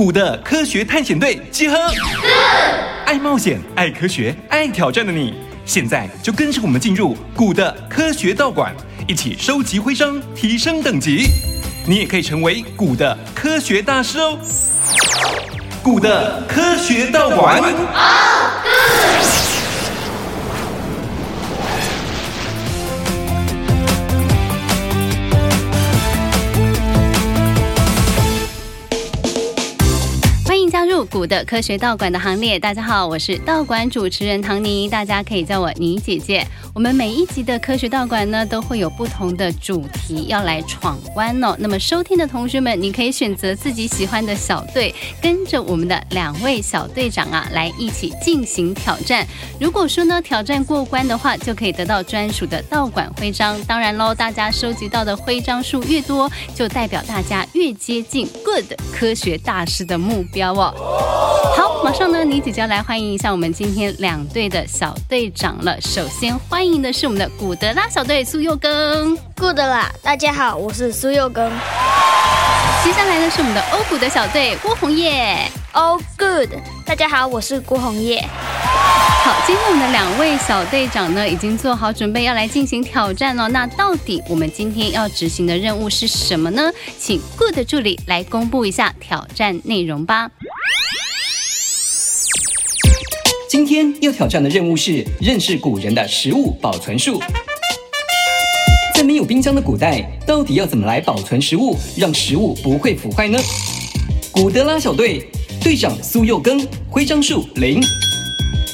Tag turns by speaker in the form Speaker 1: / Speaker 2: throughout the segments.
Speaker 1: 古的科学探险队集合，爱冒险、爱科学、爱挑战的你，现在就跟着我们进入古的科学道馆，一起收集徽章，提升等级。你也可以成为古的科学大师哦！古的科学道馆。
Speaker 2: 古的科学道馆的行列，大家好，我是道馆主持人唐妮，大家可以叫我妮姐姐。我们每一集的科学道馆呢，都会有不同的主题要来闯关哦。那么收听的同学们，你可以选择自己喜欢的小队，跟着我们的两位小队长啊，来一起进行挑战。如果说呢，挑战过关的话，就可以得到专属的道馆徽章。当然喽，大家收集到的徽章数越多，就代表大家越接近 Good 科学大师的目标哦。好，马上呢，妮姐姐要来欢迎一下我们今天两队的小队长了。首先欢。欢迎的是我们的古德拉小队苏佑庚
Speaker 3: ，Good 啦，大家好，我是苏佑庚。
Speaker 2: 接下来呢是我们的欧古德小队郭红叶
Speaker 3: ，Oh Good，大家好，我是郭红叶。
Speaker 2: 好，今天我们的两位小队长呢已经做好准备要来进行挑战了。那到底我们今天要执行的任务是什么呢？请 Good 助理来公布一下挑战内容吧。
Speaker 1: 今天要挑战的任务是认识古人的食物保存术。在没有冰箱的古代，到底要怎么来保存食物，让食物不会腐坏呢？古德拉小队队长苏佑庚，徽章数零；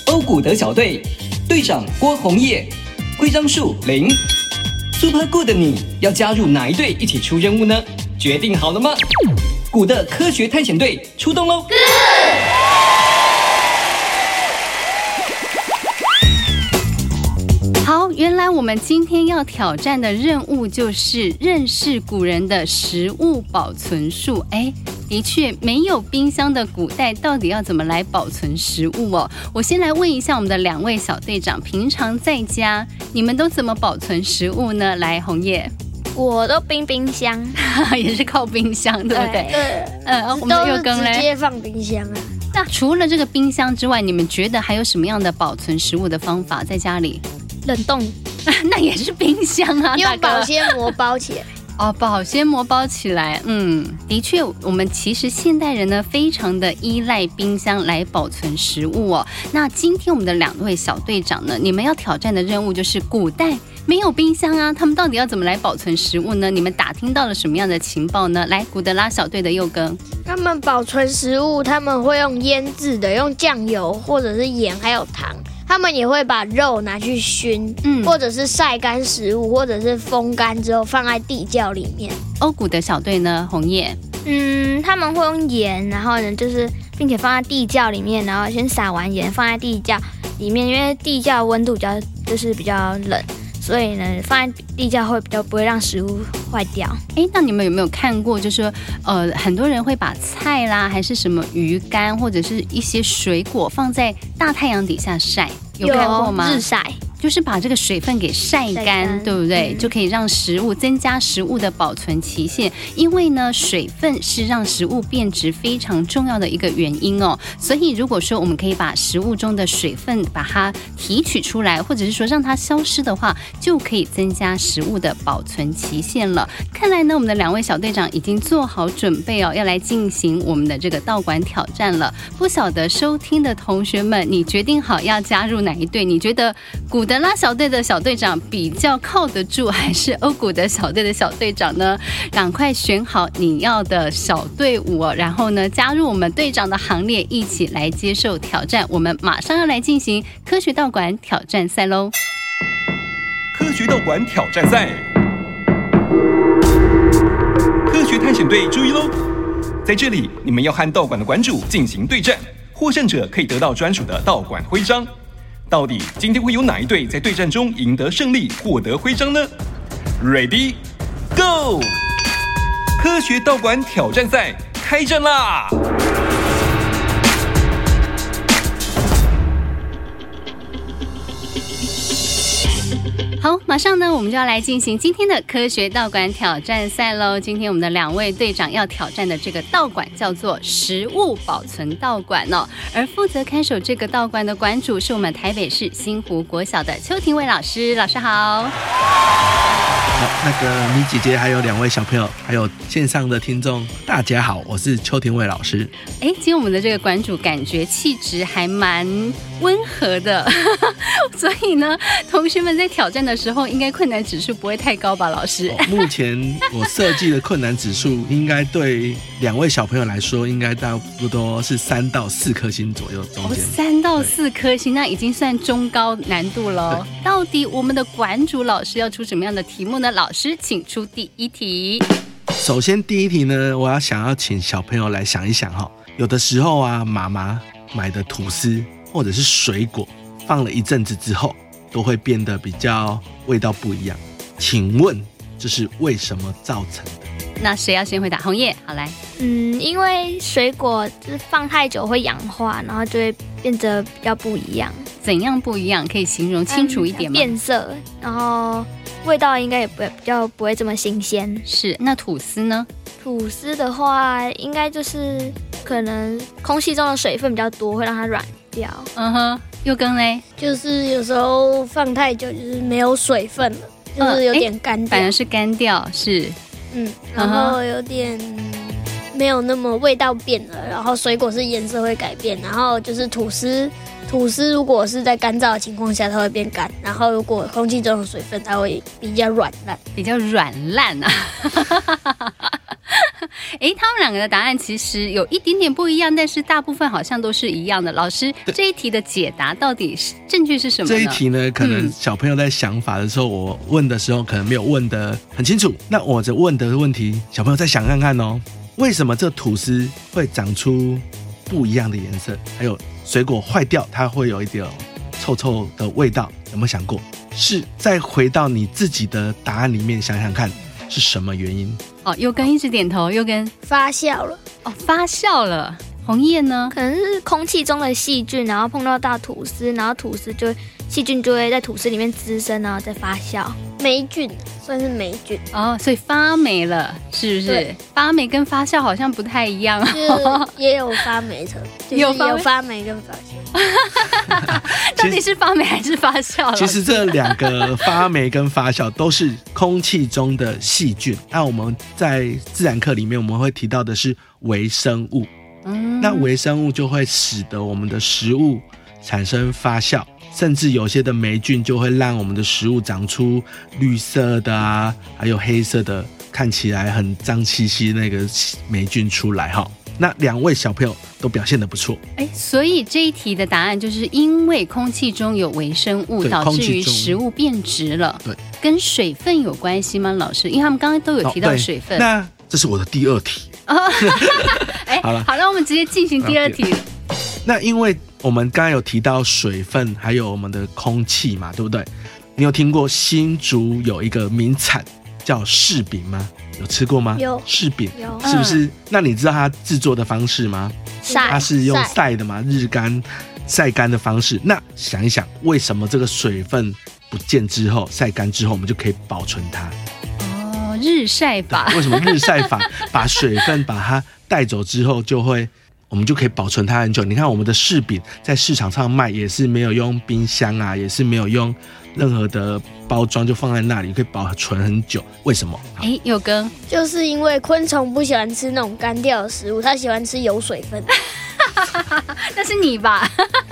Speaker 1: 欧古德小队队长郭红叶，徽章数零。Super Good 的你要加入哪一队一起出任务呢？决定好了吗？古的科学探险队出动喽！
Speaker 2: 好，原来我们今天要挑战的任务就是认识古人的食物保存术。哎，的确，没有冰箱的古代，到底要怎么来保存食物哦？我先来问一下我们的两位小队长，平常在家你们都怎么保存食物呢？来，红叶，
Speaker 3: 我都冰冰箱，
Speaker 2: 也是靠冰箱，对不对？对，
Speaker 3: 嗯，我们又直接放冰箱啊。
Speaker 2: 那除了这个冰箱之外，你们觉得还有什么样的保存食物的方法在家里？
Speaker 3: 冷冻，
Speaker 2: 那也是冰箱啊，
Speaker 3: 用保鲜膜包起来。
Speaker 2: 哦，保鲜膜包起来，嗯，的确，我们其实现代人呢，非常的依赖冰箱来保存食物哦。那今天我们的两位小队长呢，你们要挑战的任务就是古代没有冰箱啊，他们到底要怎么来保存食物呢？你们打听到了什么样的情报呢？来，古德拉小队的佑哥，
Speaker 3: 他们保存食物，他们会用腌制的，用酱油或者是盐还有糖。他们也会把肉拿去熏，嗯，或者是晒干食物，或者是风干之后放在地窖里面。
Speaker 2: 欧古的小队呢，红叶，
Speaker 4: 嗯，他们会用盐，然后呢，就是并且放在地窖里面，然后先撒完盐放在地窖里面，因为地窖温度比较就是比较冷，所以呢，放在地窖会比较不会让食物坏掉。
Speaker 2: 哎，那你们有没有看过，就是说，呃，很多人会把菜啦，还是什么鱼干或者是一些水果放在大太阳底下晒？有看过吗？
Speaker 4: 日晒。
Speaker 2: 就是把这个水分给晒干，对不对？嗯、就可以让食物增加食物的保存期限。因为呢，水分是让食物变质非常重要的一个原因哦。所以如果说我们可以把食物中的水分把它提取出来，或者是说让它消失的话，就可以增加食物的保存期限了。看来呢，我们的两位小队长已经做好准备哦，要来进行我们的这个道馆挑战了。不晓得收听的同学们，你决定好要加入哪一队？你觉得古德拉小队的小队长比较靠得住，还是欧古的小队的小队长呢？赶快选好你要的小队伍，然后呢，加入我们队长的行列，一起来接受挑战。我们马上要来进行科学道馆挑战赛喽！
Speaker 1: 科学道馆挑战赛，科学探险队注意喽！在这里，你们要和道馆的馆主进行对战，获胜者可以得到专属的道馆徽章。到底今天会有哪一队在对战中赢得胜利，获得徽章呢？Ready, go！科学道馆挑战赛开战啦！
Speaker 2: 好，马上呢，我们就要来进行今天的科学道馆挑战赛喽。今天我们的两位队长要挑战的这个道馆叫做食物保存道馆哦，而负责看守这个道馆的馆主是我们台北市新湖国小的邱廷伟老师。老师好。
Speaker 5: 好，那个米姐姐还有两位小朋友，还有线上的听众，大家好，我是邱廷伟老师。
Speaker 2: 哎，今天我们的这个馆主感觉气质还蛮温和的，所以呢，同学们在挑战的时候，应该困难指数不会太高吧？老师，
Speaker 5: 哦、目前我设计的困难指数，应该对两位小朋友来说，应该差不多是三到四颗星左右中间。
Speaker 2: 三、哦、到四颗星，那已经算中高难度了。到底我们的馆主老师要出什么样的题目呢？老师，请出第一题。
Speaker 5: 首先，第一题呢，我要想要请小朋友来想一想哈，有的时候啊，妈妈买的吐司或者是水果，放了一阵子之后。都会变得比较味道不一样，请问这是为什么造成的？
Speaker 2: 那谁要先回答？红叶，好来。
Speaker 4: 嗯，因为水果就是放太久会氧化，然后就会变得比较不一样。
Speaker 2: 怎样不一样？可以形容清楚一点吗？
Speaker 4: 嗯，变色，然后味道应该也不会比较不会这么新鲜。
Speaker 2: 是。那吐司呢？
Speaker 4: 吐司的话，应该就是可能空气中的水分比较多，会让它软掉。
Speaker 2: 嗯哼。又跟嘞，
Speaker 3: 就是有时候放太久，就是没有水分了，就是有点干掉，
Speaker 2: 反而是干掉，是，
Speaker 3: 嗯，然后有点没有那么味道变了，然后水果是颜色会改变，然后就是吐司，吐司如果是在干燥的情况下，它会变干，然后如果空气中有水分，它会比较软烂，
Speaker 2: 比较软烂啊。哎，他们两个的答案其实有一点点不一样，但是大部分好像都是一样的。老师，这一题的解答到底是正确是什么？
Speaker 5: 这一题呢，可能小朋友在想法的时候，嗯、我问的时候可能没有问得很清楚。那我这问的问题，小朋友再想看看哦，为什么这吐司会长出不一样的颜色？还有水果坏掉，它会有一点臭臭的味道，有没有想过？是再回到你自己的答案里面想想看。是什么原因？
Speaker 2: 哦，又跟一直点头，又跟
Speaker 3: 发酵了。
Speaker 2: 哦，发酵了。红叶呢？
Speaker 4: 可能是空气中的细菌，然后碰到大吐司，然后吐司就细菌就会在吐司里面滋生，然后再发酵。
Speaker 3: 霉菌算是霉菌
Speaker 2: 哦，所以发霉了，是不是？发霉跟发酵好像不太一样。
Speaker 3: 也有发霉的，就是、有有发霉跟发酵。
Speaker 2: 到底是发霉还是发酵？
Speaker 5: 其实这两个发霉跟发酵都是空气中的细菌。那我们在自然课里面我们会提到的是微生物。那微生物就会使得我们的食物产生发酵，甚至有些的霉菌就会让我们的食物长出绿色的啊，还有黑色的，看起来很脏兮兮那个霉菌出来哈。那两位小朋友都表现的不错，
Speaker 2: 哎，所以这一题的答案就是因为空气中有微生物，导致于食物变质了。对，跟水分有关系吗？老师，因为他们刚刚都有提到水分。
Speaker 5: 哦，那这是我的第二题。
Speaker 2: 哎，好了，好了，我们直接进行第二题。
Speaker 5: 那因为我们刚刚有提到水分，还有我们的空气嘛，对不对？你有听过新竹有一个名产叫柿饼吗？有吃过吗？
Speaker 3: 有
Speaker 5: 柿饼，
Speaker 3: 有
Speaker 5: 是不是？嗯、那你知道它制作的方式吗？
Speaker 3: 晒，
Speaker 5: 它是用晒的嘛，日干、晒干的方式。那想一想，为什么这个水分不见之后，晒干之后，我们就可以保存它？
Speaker 2: 哦日晒法？
Speaker 5: 为什么日晒法 把水分把它带走之后，就会我们就可以保存它很久？你看我们的柿饼在市场上卖也是没有用冰箱啊，也是没有用任何的包装，就放在那里可以保存很久。为什么？
Speaker 2: 哎，有哥，
Speaker 3: 就是因为昆虫不喜欢吃那种干掉的食物，它喜欢吃有水分。
Speaker 2: 那是你吧？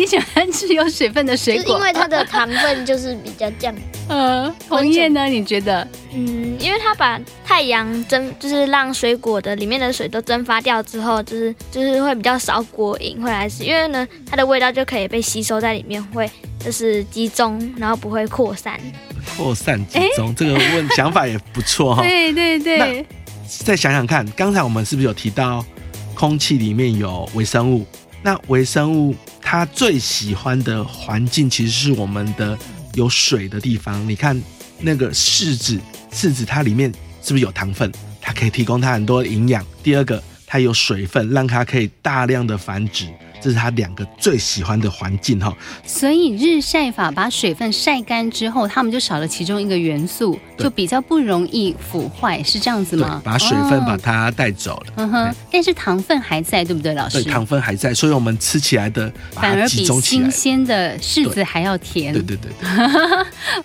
Speaker 2: 你喜欢吃有水分的水果，
Speaker 3: 就 是因为它的糖分就是比较降。
Speaker 2: 呃，红叶呢？你觉得？
Speaker 4: 嗯，因为它把太阳蒸，就是让水果的里面的水都蒸发掉之后，就是就是会比较少果蝇会来吃，因为呢，它的味道就可以被吸收在里面，会就是集中，然后不会扩散。
Speaker 5: 扩散集中，欸、这个问想法也不错哈。
Speaker 2: 对 对对。
Speaker 5: 再想想看，刚才我们是不是有提到空气里面有微生物？那微生物它最喜欢的环境其实是我们的有水的地方。你看那个柿子，柿子它里面是不是有糖分？它可以提供它很多营养。第二个，它有水分，让它可以大量的繁殖。这是他两个最喜欢的环境哈。
Speaker 2: 所以日晒法把水分晒干之后，他们就少了其中一个元素，就比较不容易腐坏，是这样子吗？
Speaker 5: 把水分把它带走了。
Speaker 2: 嗯哼，但是糖分还在，对不对，老师？
Speaker 5: 对，糖分还在，所以我们吃起来的
Speaker 2: 反而比新鲜的柿子还要甜。
Speaker 5: 对对对对。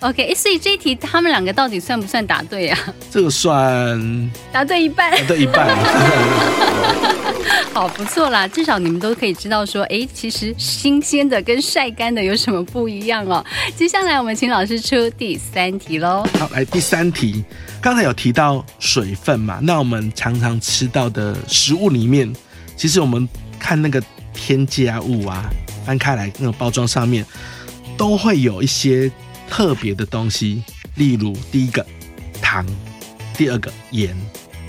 Speaker 2: OK，所以这一题他们两个到底算不算答对啊？
Speaker 5: 这个算
Speaker 2: 答对一半，
Speaker 5: 答对一半。
Speaker 2: 好，不错啦，至少你们都可以知道说，哎，其实新鲜的跟晒干的有什么不一样哦。接下来我们请老师出第三题喽。
Speaker 5: 好，来第三题，刚才有提到水分嘛？那我们常常吃到的食物里面，其实我们看那个添加物啊，翻开来那个包装上面，都会有一些特别的东西，例如第一个糖，第二个盐，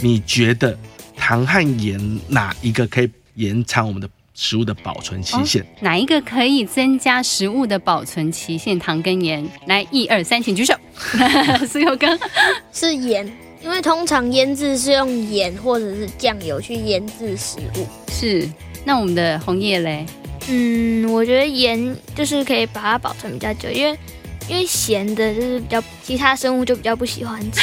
Speaker 5: 你觉得？糖和盐哪一个可以延长我们的食物的保存期限？哦，
Speaker 2: 哪一个可以增加食物的保存期限？糖跟盐，来，一二三，请举手。石油哥
Speaker 3: 是盐，因为通常腌制是用盐或者是酱油去腌制食物。
Speaker 2: 是，那我们的红叶嘞？
Speaker 4: 嗯，我觉得盐就是可以把它保存比较久，因为因为咸的就是比较其他生物就比较不喜欢吃。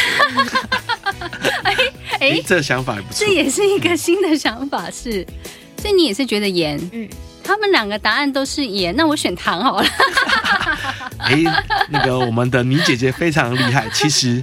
Speaker 2: 哎 哎、欸，
Speaker 5: 这想法也不错，
Speaker 2: 这也是一个新的想法，是，所以你也是觉得盐？嗯，他们两个答案都是盐，那我选糖好了。
Speaker 5: 哎、欸，那个我们的倪姐姐非常厉害，其实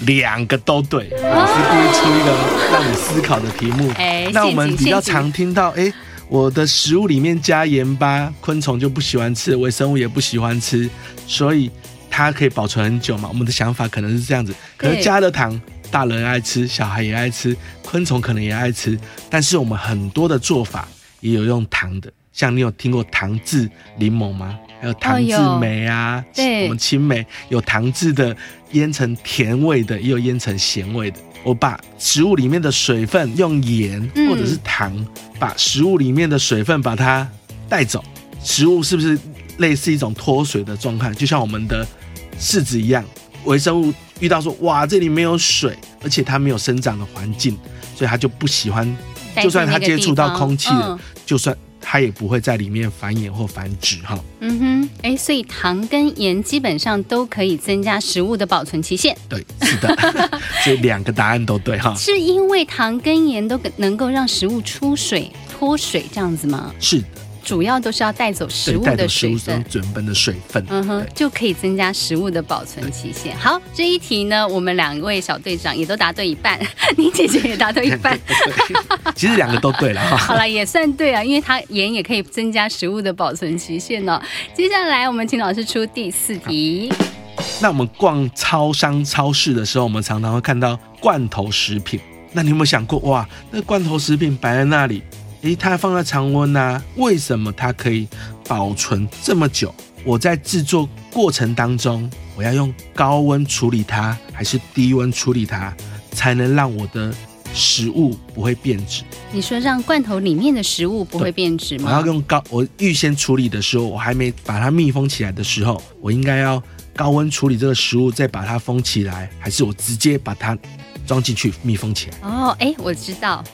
Speaker 5: 两个都对，我是故意出一个让你思考的题目。哎、欸，那我们比较常听到，哎、欸，我的食物里面加盐巴，昆虫就不喜欢吃，微生物也不喜欢吃，所以它可以保存很久嘛。我们的想法可能是这样子，可是加了糖。大人爱吃，小孩也爱吃，昆虫可能也爱吃，但是我们很多的做法也有用糖的，像你有听过糖渍柠檬吗？还有糖渍梅啊，哦、对，我们青梅有糖渍的，腌成甜味的，也有腌成咸味的。我把食物里面的水分用盐或者是糖，嗯、把食物里面的水分把它带走，食物是不是类似一种脱水的状态？就像我们的柿子一样。微生物遇到说，哇，这里没有水，而且它没有生长的环境，所以它就不喜欢。就算它接触到空气了，就算它也不会在里面繁衍或繁殖哈。
Speaker 2: 嗯哼，哎，所以糖跟盐基本上都可以增加食物的保存期限。
Speaker 5: 对，是的，所以两个答案都对哈。
Speaker 2: 是因为糖跟盐都能够让食物出水脱水这样子吗？
Speaker 5: 是的。
Speaker 2: 主要都是要带走食物的水分，
Speaker 5: 准备的水分，
Speaker 2: 嗯哼，就可以增加食物的保存期限。好，这一题呢，我们两位小队长也都答对一半，你姐姐也答对一半，
Speaker 5: 其实两个都对了哈。
Speaker 2: 好了，也算对啊，因为它盐也可以增加食物的保存期限哦。接下来我们请老师出第四题。
Speaker 5: 那我们逛超商、超市的时候，我们常常会看到罐头食品。那你有没有想过，哇，那罐头食品摆在那里？诶，它放在常温呐，为什么它可以保存这么久？我在制作过程当中，我要用高温处理它，还是低温处理它，才能让我的食物不会变质？
Speaker 2: 你说让罐头里面的食物不会变质吗？
Speaker 5: 我要用高，我预先处理的时候，我还没把它密封起来的时候，我应该要高温处理这个食物，再把它封起来，还是我直接把它装进去密封起来？
Speaker 2: 哦，哎，我知道。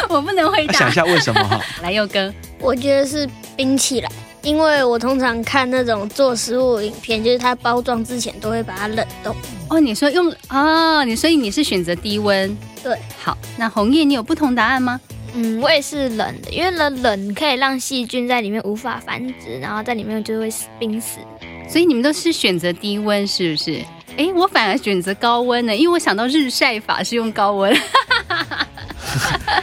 Speaker 2: 我不能回答。
Speaker 5: 想一下为什么哈？
Speaker 2: 来，佑哥，
Speaker 3: 我觉得是冰起来，因为我通常看那种做食物影片，就是它包装之前都会把它冷冻。
Speaker 2: 哦，你说用啊？你所以你是选择低温？
Speaker 3: 对。
Speaker 2: 好，那红叶，你有不同答案吗？
Speaker 4: 嗯，我也是冷的，因为冷冷可以让细菌在里面无法繁殖，然后在里面就会冰死。
Speaker 2: 所以你们都是选择低温，是不是？哎，我反而选择高温呢，因为我想到日晒法是用高温。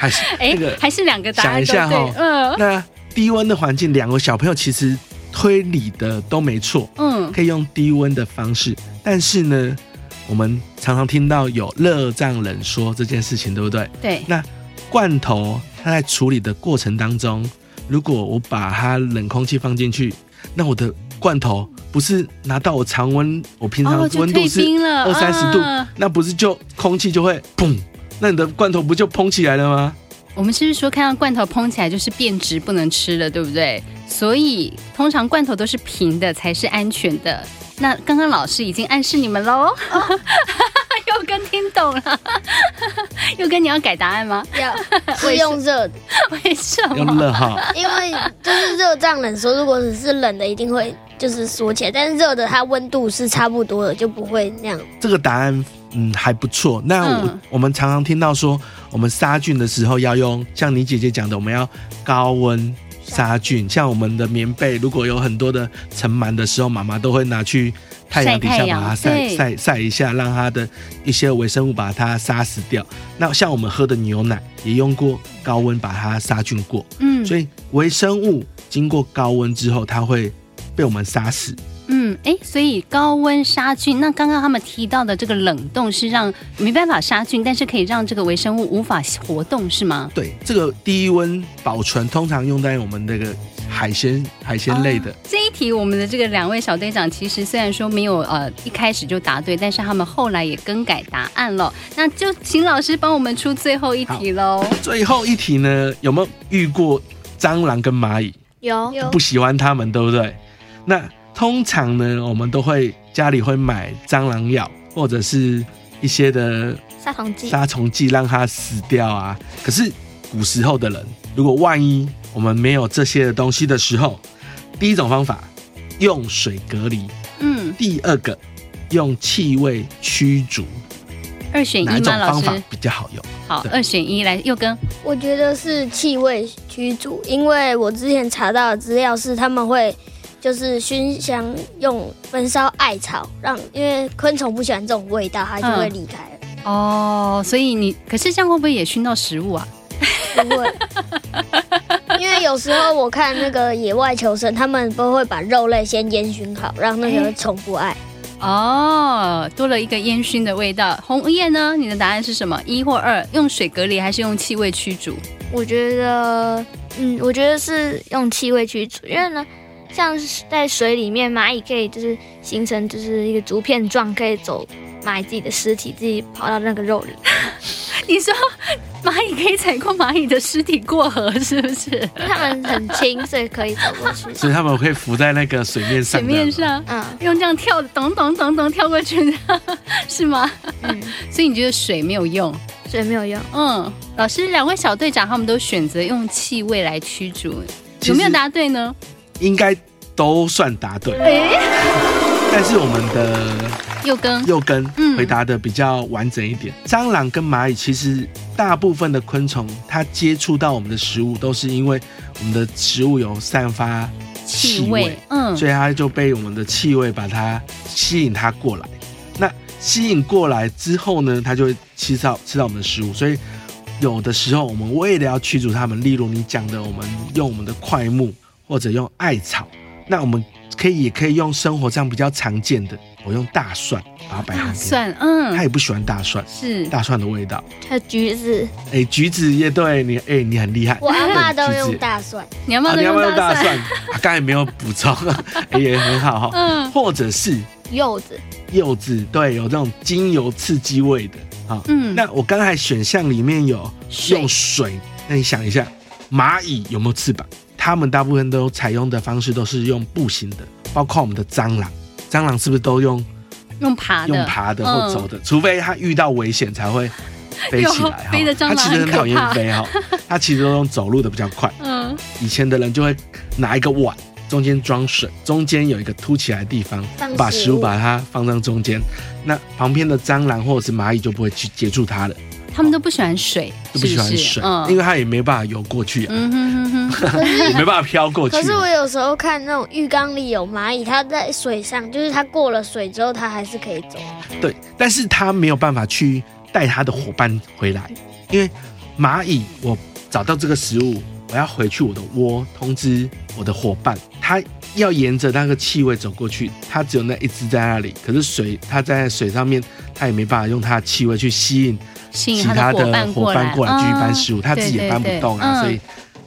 Speaker 5: 还是那个，
Speaker 2: 还是两个答案。
Speaker 5: 想一下哈，嗯，那低温的环境，两个小朋友其实推理的都没错，嗯，可以用低温的方式。但是呢，我们常常听到有热胀冷缩这件事情，对不对？
Speaker 2: 对。
Speaker 5: 那罐头它在处理的过程当中，如果我把它冷空气放进去，那我的罐头不是拿到我常温，我平常温度是二三十度，那不是就空气就会砰？那你的罐头不就膨起来了吗？
Speaker 2: 我们是不是说看到罐头膨起来就是变质不能吃了，对不对？所以通常罐头都是平的才是安全的。那刚刚老师已经暗示你们喽，哦 又跟听懂了，又跟你要改答案吗？
Speaker 3: 要 是用热的，
Speaker 2: 为什么？
Speaker 5: 用热哈，
Speaker 3: 因为就是热胀冷缩，如果只是冷的，一定会就是缩起来，但是热的它温度是差不多的，就不会那样。
Speaker 5: 这个答案嗯还不错。那我、嗯、我们常常听到说，我们杀菌的时候要用像你姐姐讲的，我们要高温。杀菌，像我们的棉被，如果有很多的尘螨的时候，妈妈都会拿去太阳底下把它晒晒晒一下，让它的一些微生物把它杀死掉。那像我们喝的牛奶，也用过高温把它杀菌过。嗯，所以微生物经过高温之后，它会被我们杀死。
Speaker 2: 嗯，哎，所以高温杀菌，那刚刚他们提到的这个冷冻是让没办法杀菌，但是可以让这个微生物无法活动，是吗？
Speaker 5: 对，这个低温保存通常用在我们那个海鲜海鲜类的。
Speaker 2: 哦，这一题，我们的这个两位小队长其实虽然说没有呃一开始就答对，但是他们后来也更改答案了。那就请老师帮我们出最后一题喽。
Speaker 5: 最后一题呢，有没有遇过蟑螂跟蚂蚁？
Speaker 3: 有，有
Speaker 5: 不喜欢它们，对不对？那通常呢，我们都会家里会买蟑螂药，或者是一些的
Speaker 4: 杀虫剂，
Speaker 5: 杀虫剂让它死掉啊。可是古时候的人，如果万一我们没有这些的东西的时候，第一种方法用水隔离，嗯，第二个用气味驱逐。
Speaker 2: 二选一吗？
Speaker 5: 老师方法比较好用？
Speaker 2: 好，二选一来，又跟
Speaker 3: 我觉得是气味驱逐，因为我之前查到的资料是他们会。就是熏香用焚烧艾草，让因为昆虫不喜欢这种味道，它就会离开了。
Speaker 2: 嗯。哦，所以你可是这样会不会也熏到食物啊？
Speaker 3: 不会，因为有时候我看那个野外求生，他们都会把肉类先烟熏好，让那个虫不爱。
Speaker 2: 哦，多了一个烟熏的味道。红叶呢？你的答案是什么？一或二？用水隔离还是用气味驱逐？
Speaker 4: 我觉得，嗯，我觉得是用气味驱逐，因为呢。像在水里面，蚂蚁可以就是形成就是一个竹片状，可以走蚂蚁自己的尸体，自己跑到那个肉里。
Speaker 2: 你说蚂蚁可以踩过蚂蚁的尸体过河，是不是？
Speaker 4: 它们很轻，所以可以走过去。
Speaker 5: 所以他们会浮在那个水面上。
Speaker 2: 水面上，嗯，用这样跳，咚咚咚咚跳过去，是吗？嗯。所以你觉得水没有用？
Speaker 4: 水没有用。
Speaker 2: 嗯。老师，两位小队长他们都选择用气味来驱逐，有没有答对呢？
Speaker 5: 应该都算答对，欸、但是我们的
Speaker 2: 又跟
Speaker 5: 又跟回答的比较完整一点。嗯、蟑螂跟蚂蚁其实大部分的昆虫，它接触到我们的食物，都是因为我们的食物有散发气味，味嗯，所以它就被我们的气味把它吸引它过来。那吸引过来之后呢，它就会吃到吃到我们的食物。所以有的时候，我们为了要驱逐它们，例如你讲的，我们用我们的块木。或者用艾草，那我们可以也可以用生活上比较常见的，我用大蒜把它摆上大。
Speaker 2: 蒜，嗯，
Speaker 5: 他也不喜欢大蒜，
Speaker 2: 是
Speaker 5: 大蒜的味道。
Speaker 3: 还有橘子，
Speaker 5: 哎，橘子也对你，哎，你很厉害。
Speaker 3: 我阿妈都用大蒜，
Speaker 2: 你阿妈都用大蒜。
Speaker 5: 刚才没有补充，也很好哈。嗯，或者是
Speaker 3: 柚子，
Speaker 5: 柚子对，有这种精油刺激味的啊。嗯，那我刚才选项里面有用水，那你想一下，蚂蚁有没有翅膀？他们大部分都采用的方式都是用步行的，包括我们的蟑螂，蟑螂是不是都用
Speaker 2: 用爬的、
Speaker 5: 用爬的或走的？嗯、除非它遇到危险才会飞起来 哈。它其实很讨厌飞哈，它其实都用走路的比较快。嗯，以前的人就会拿一个碗，中间装水，中间有一个凸起来的地方，把食物把它放在中间，那旁边的蟑螂或者是蚂蚁就不会去接触它了。
Speaker 2: 他们都不喜欢水，
Speaker 5: 都不喜欢水，嗯，因为它也没办法游过去啊，嗯哼哼哼，也没办法飘过去。
Speaker 3: 可是我有时候看那种浴缸里有蚂蚁，它在水上，就是它过了水之后，它还是可以走。
Speaker 5: 对，但是它没有办法去带它的伙伴回来，因为蚂蚁，我找到这个食物，我要回去我的窝，通知我的伙伴，它要沿着那个气味走过去，它只有那一只在那里，可是水，它在水上面，它也没办法用它的气味去吸引。其他的伙伴过来继续搬食物，他自己也搬不动啊，所以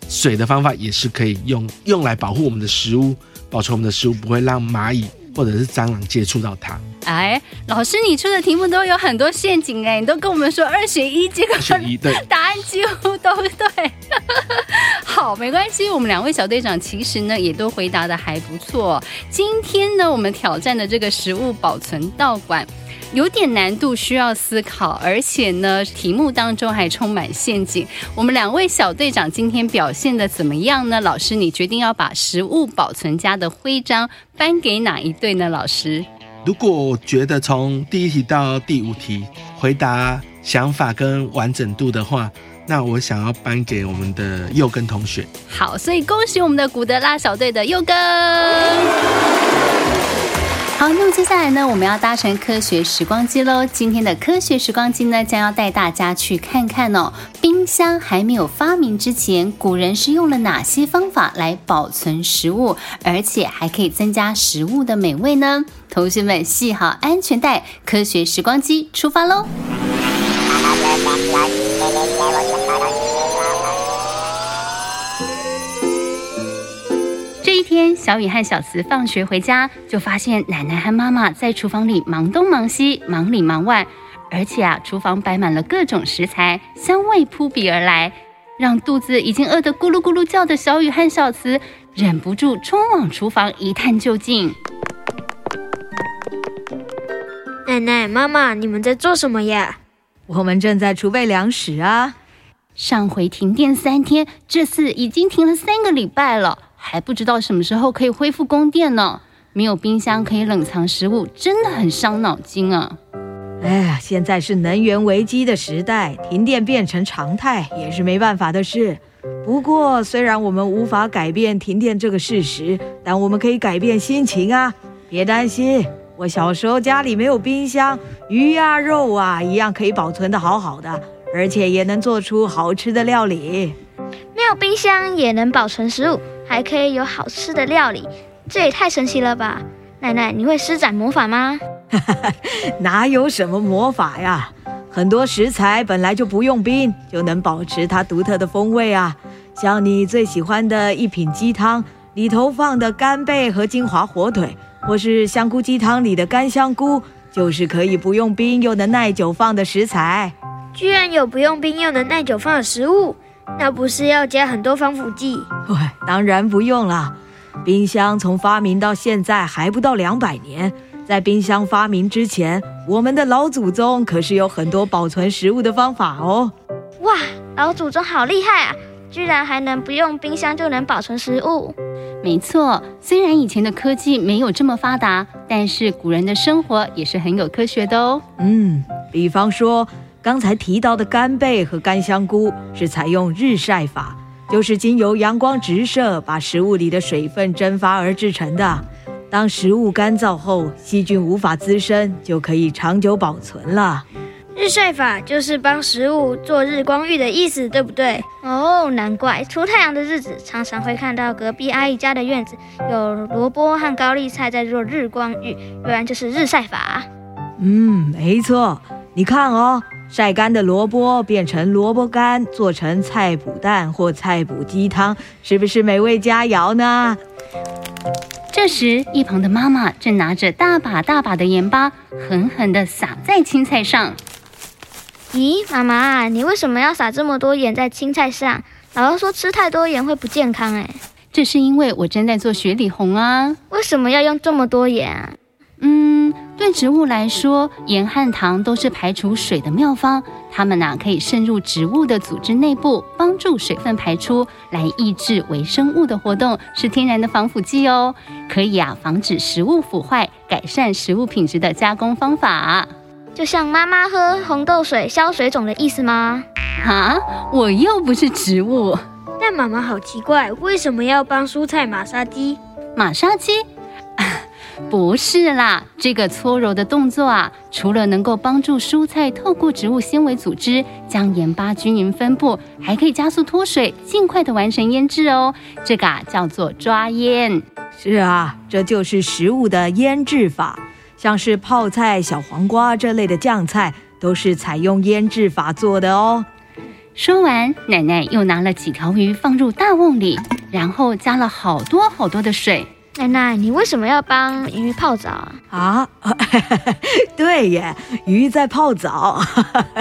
Speaker 5: 水的方法也是可以用，用来保护我们的食物，保存我们的食物不会让蚂蚁或者是蟑螂接触到它。
Speaker 2: 哎，老师，你出的题目都有很多陷阱哎，你都跟我们说二选一，这个选一对 答案几乎都对。好，没关系，我们两位小队长其实呢也都回答的还不错。今天呢，我们挑战的这个食物保存道馆。有点难度，需要思考，而且呢，题目当中还充满陷阱。我们两位小队长今天表现的怎么样呢？老师，你决定要把食物保存家的徽章颁给哪一队呢？老师，
Speaker 5: 如果我觉得从第一题到第五题回答想法跟完整度的话，那我想要颁给我们的佑根同学。
Speaker 2: 好，所以恭喜我们的古德拉小队的佑根。好，那么接下来呢，我们要搭乘科学时光机喽。今天的科学时光机呢，将要带大家去看看哦，冰箱还没有发明之前，古人是用了哪些方法来保存食物，而且还可以增加食物的美味呢？同学们系好安全带，科学时光机出发喽！天，小雨和小慈放学回家，就发现奶奶和妈妈在厨房里忙东忙西，忙里忙外，而且啊，厨房摆满了各种食材，香味扑鼻而来，让肚子已经饿得咕噜咕噜叫的小雨和小慈忍不住冲往厨房一探究竟。
Speaker 3: 奶奶、妈妈，你们在做什么呀？
Speaker 6: 我们正在储备粮食啊。
Speaker 2: 上回停电三天，这次已经停了三个礼拜了。还不知道什么时候可以恢复供电呢？没有冰箱可以冷藏食物，真的很伤脑筋啊！
Speaker 6: 哎呀，现在是能源危机的时代，停电变成常态也是没办法的事。不过，虽然我们无法改变停电这个事实，但我们可以改变心情啊！别担心，我小时候家里没有冰箱，鱼啊肉啊一样可以保存的好好的，而且也能做出好吃的料理。
Speaker 4: 没有冰箱也能保存食物。还可以有好吃的料理，这也太神奇了吧！奶奶，你会施展魔法吗？
Speaker 6: 哪有什么魔法呀？很多食材本来就不用冰，就能保持它独特的风味啊。像你最喜欢的一品鸡汤里头放的干贝和金华火腿，或是香菇鸡汤里的干香菇，就是可以不用冰又能耐久放的食材。
Speaker 3: 居然有不用冰又能耐久放的食物！那不是要加很多防腐剂？
Speaker 6: 喂，当然不用了。冰箱从发明到现在还不到两百年，在冰箱发明之前，我们的老祖宗可是有很多保存食物的方法哦。
Speaker 4: 哇，老祖宗好厉害啊！居然还能不用冰箱就能保存食物。
Speaker 2: 没错，虽然以前的科技没有这么发达，但是古人的生活也是很有科学的哦。
Speaker 6: 嗯，比方说。刚才提到的干贝和干香菇是采用日晒法，就是经由阳光直射把食物里的水分蒸发而制成的。当食物干燥后，细菌无法滋生，就可以长久保存了。
Speaker 3: 日晒法就是帮食物做日光浴的意思，对不对？
Speaker 4: 哦，难怪出太阳的日子常常会看到隔壁阿姨家的院子有萝卜和高丽菜在做日光浴，原来就是日晒法。
Speaker 6: 嗯，没错，你看哦。晒干的萝卜变成萝卜干，做成菜脯蛋或菜脯鸡汤，是不是美味佳肴呢？
Speaker 2: 这时，一旁的妈妈正拿着大把大把的盐巴，狠狠地撒在青菜上。
Speaker 4: 咦，妈妈，你为什么要撒这么多盐在青菜上？姥姥说吃太多盐会不健康哎。
Speaker 2: 这是因为我正在做雪里红啊。
Speaker 4: 为什么要用这么多盐啊？
Speaker 2: 嗯，对植物来说，盐和糖都是排除水的妙方。它们呐，可以渗入植物的组织内部，帮助水分排出，来抑制微生物的活动，是天然的防腐剂哦。可以啊，防止食物腐坏，改善食物品质的加工方法。
Speaker 4: 就像妈妈喝红豆水消水肿的意思吗？
Speaker 2: 啊，我又不是植物。
Speaker 3: 但妈妈好奇怪，为什么要帮蔬菜马杀鸡？
Speaker 2: 马杀鸡？不是啦，这个搓揉的动作啊，除了能够帮助蔬菜透过植物纤维组织将盐巴均匀分布，还可以加速脱水，尽快的完成腌制哦。这个啊叫做抓腌。
Speaker 6: 是啊，这就是食物的腌制法，像是泡菜、小黄瓜这类的酱菜，都是采用腌制法做的哦。
Speaker 2: 说完，奶奶又拿了几条鱼放入大瓮里，然后加了好多好多的水。
Speaker 4: 奶奶，你为什么要帮鱼泡澡啊？
Speaker 6: 啊，对耶，鱼在泡澡。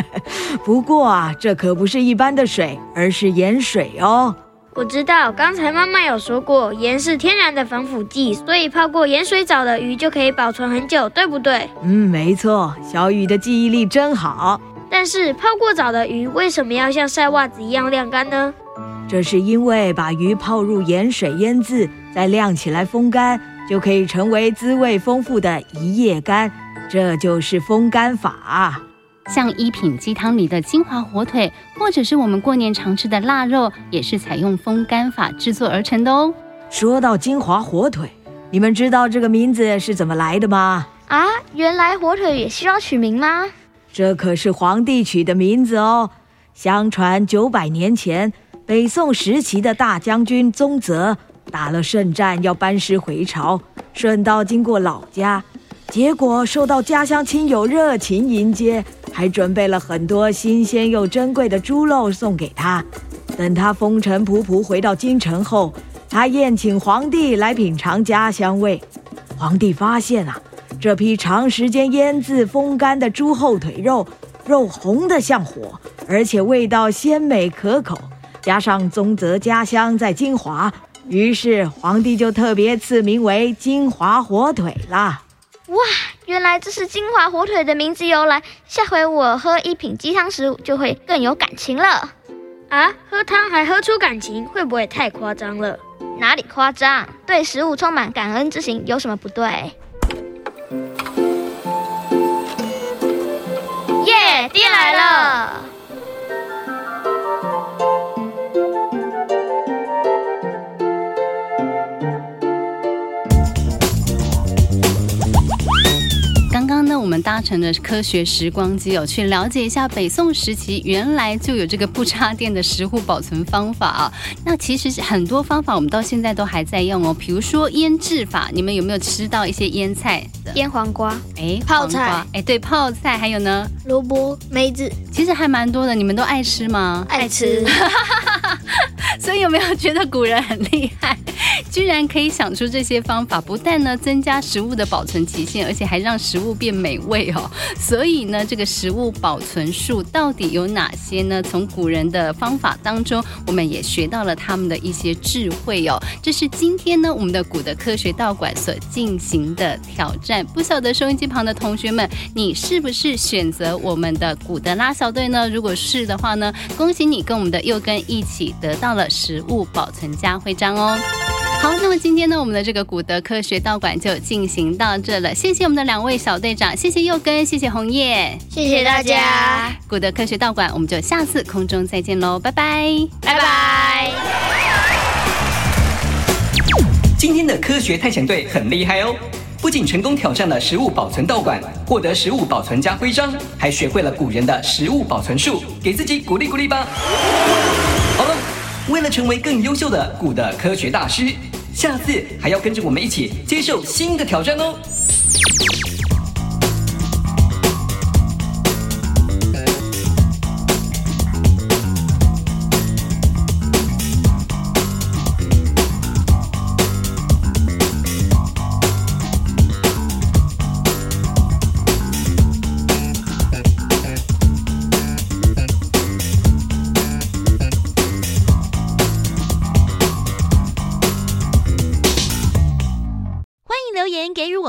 Speaker 6: 不过啊，这可不是一般的水，而是盐水哦。
Speaker 3: 我知道，刚才妈妈有说过，盐是天然的防腐剂，所以泡过盐水澡的鱼就可以保存很久，对不对？
Speaker 6: 嗯，没错，小雨的记忆力真好。
Speaker 3: 但是泡过澡的鱼为什么要像晒袜子一样晾干呢？
Speaker 6: 这是因为把鱼泡入盐水腌制，再晾起来风干，就可以成为滋味丰富的一夜干，这就是风干法。
Speaker 2: 像一品鸡汤里的金华火腿，或者是我们过年常吃的腊肉，也是采用风干法制作而成的哦。
Speaker 6: 说到金华火腿，你们知道这个名字是怎么来的吗？
Speaker 4: 啊，原来火腿也需要取名吗？
Speaker 6: 这可是皇帝取的名字哦。相传九百年前，北宋时期的大将军宗泽打了胜战，要班师回朝，顺道经过老家，结果受到家乡亲友热情迎接。还准备了很多新鲜又珍贵的猪肉送给他。等他风尘仆仆回到京城后，他宴请皇帝来品尝家乡味。皇帝发现啊，这批长时间腌制风干的猪后腿肉，肉红得像火，而且味道鲜美可口。加上宗泽家乡在金华，于是皇帝就特别赐名为金华火腿啦。
Speaker 4: 哇，原来这是金华火腿的名字由来。下回我喝一品鸡汤时，就会更有感情了。
Speaker 3: 啊，喝汤还喝出感情，会不会太夸张了？
Speaker 4: 哪里夸张？对食物充满感恩之情，有什么不对？耶，爹来了！
Speaker 2: 们搭乘的科学时光机哦，去了解一下北宋时期原来就有这个不插电的食物保存方法啊。那其实很多方法我们到现在都还在用哦，比如说腌制法，你们有没有吃到一些腌菜？
Speaker 4: 腌黄瓜，
Speaker 2: 哎，
Speaker 3: 泡菜，
Speaker 2: 哎，对，泡菜，还有呢？
Speaker 3: 萝卜、梅子，
Speaker 2: 其实还蛮多的。你们都爱吃吗？
Speaker 3: 爱吃。
Speaker 2: 所以有没有觉得古人很厉害？居然可以想出这些方法，不但呢增加食物的保存期限，而且还让食物变美味哦。所以呢，这个食物保存术到底有哪些呢？从古人的方法当中，我们也学到了他们的一些智慧哦。这是今天呢我们的古的科学道馆所进行的挑战。不晓得收音机旁的同学们，你是不是选择我们的古德拉小队呢？如果是的话呢，恭喜你跟我们的佑根一起得到了食物保存家徽章哦。好，那么今天呢，我们的这个古德科学道馆就进行到这了。谢谢我们的两位小队长，谢谢佑根，谢谢红叶，
Speaker 3: 谢谢大家。
Speaker 2: 古德科学道馆，我们就下次空中再见喽，拜拜，
Speaker 3: 拜拜。
Speaker 1: 今天的科学探险队很厉害哦，不仅成功挑战了食物保存道馆，获得食物保存家徽章，还学会了古人的食物保存术，给自己鼓励鼓励吧。为了成为更优秀的古的科学大师，下次还要跟着我们一起接受新的挑战哦。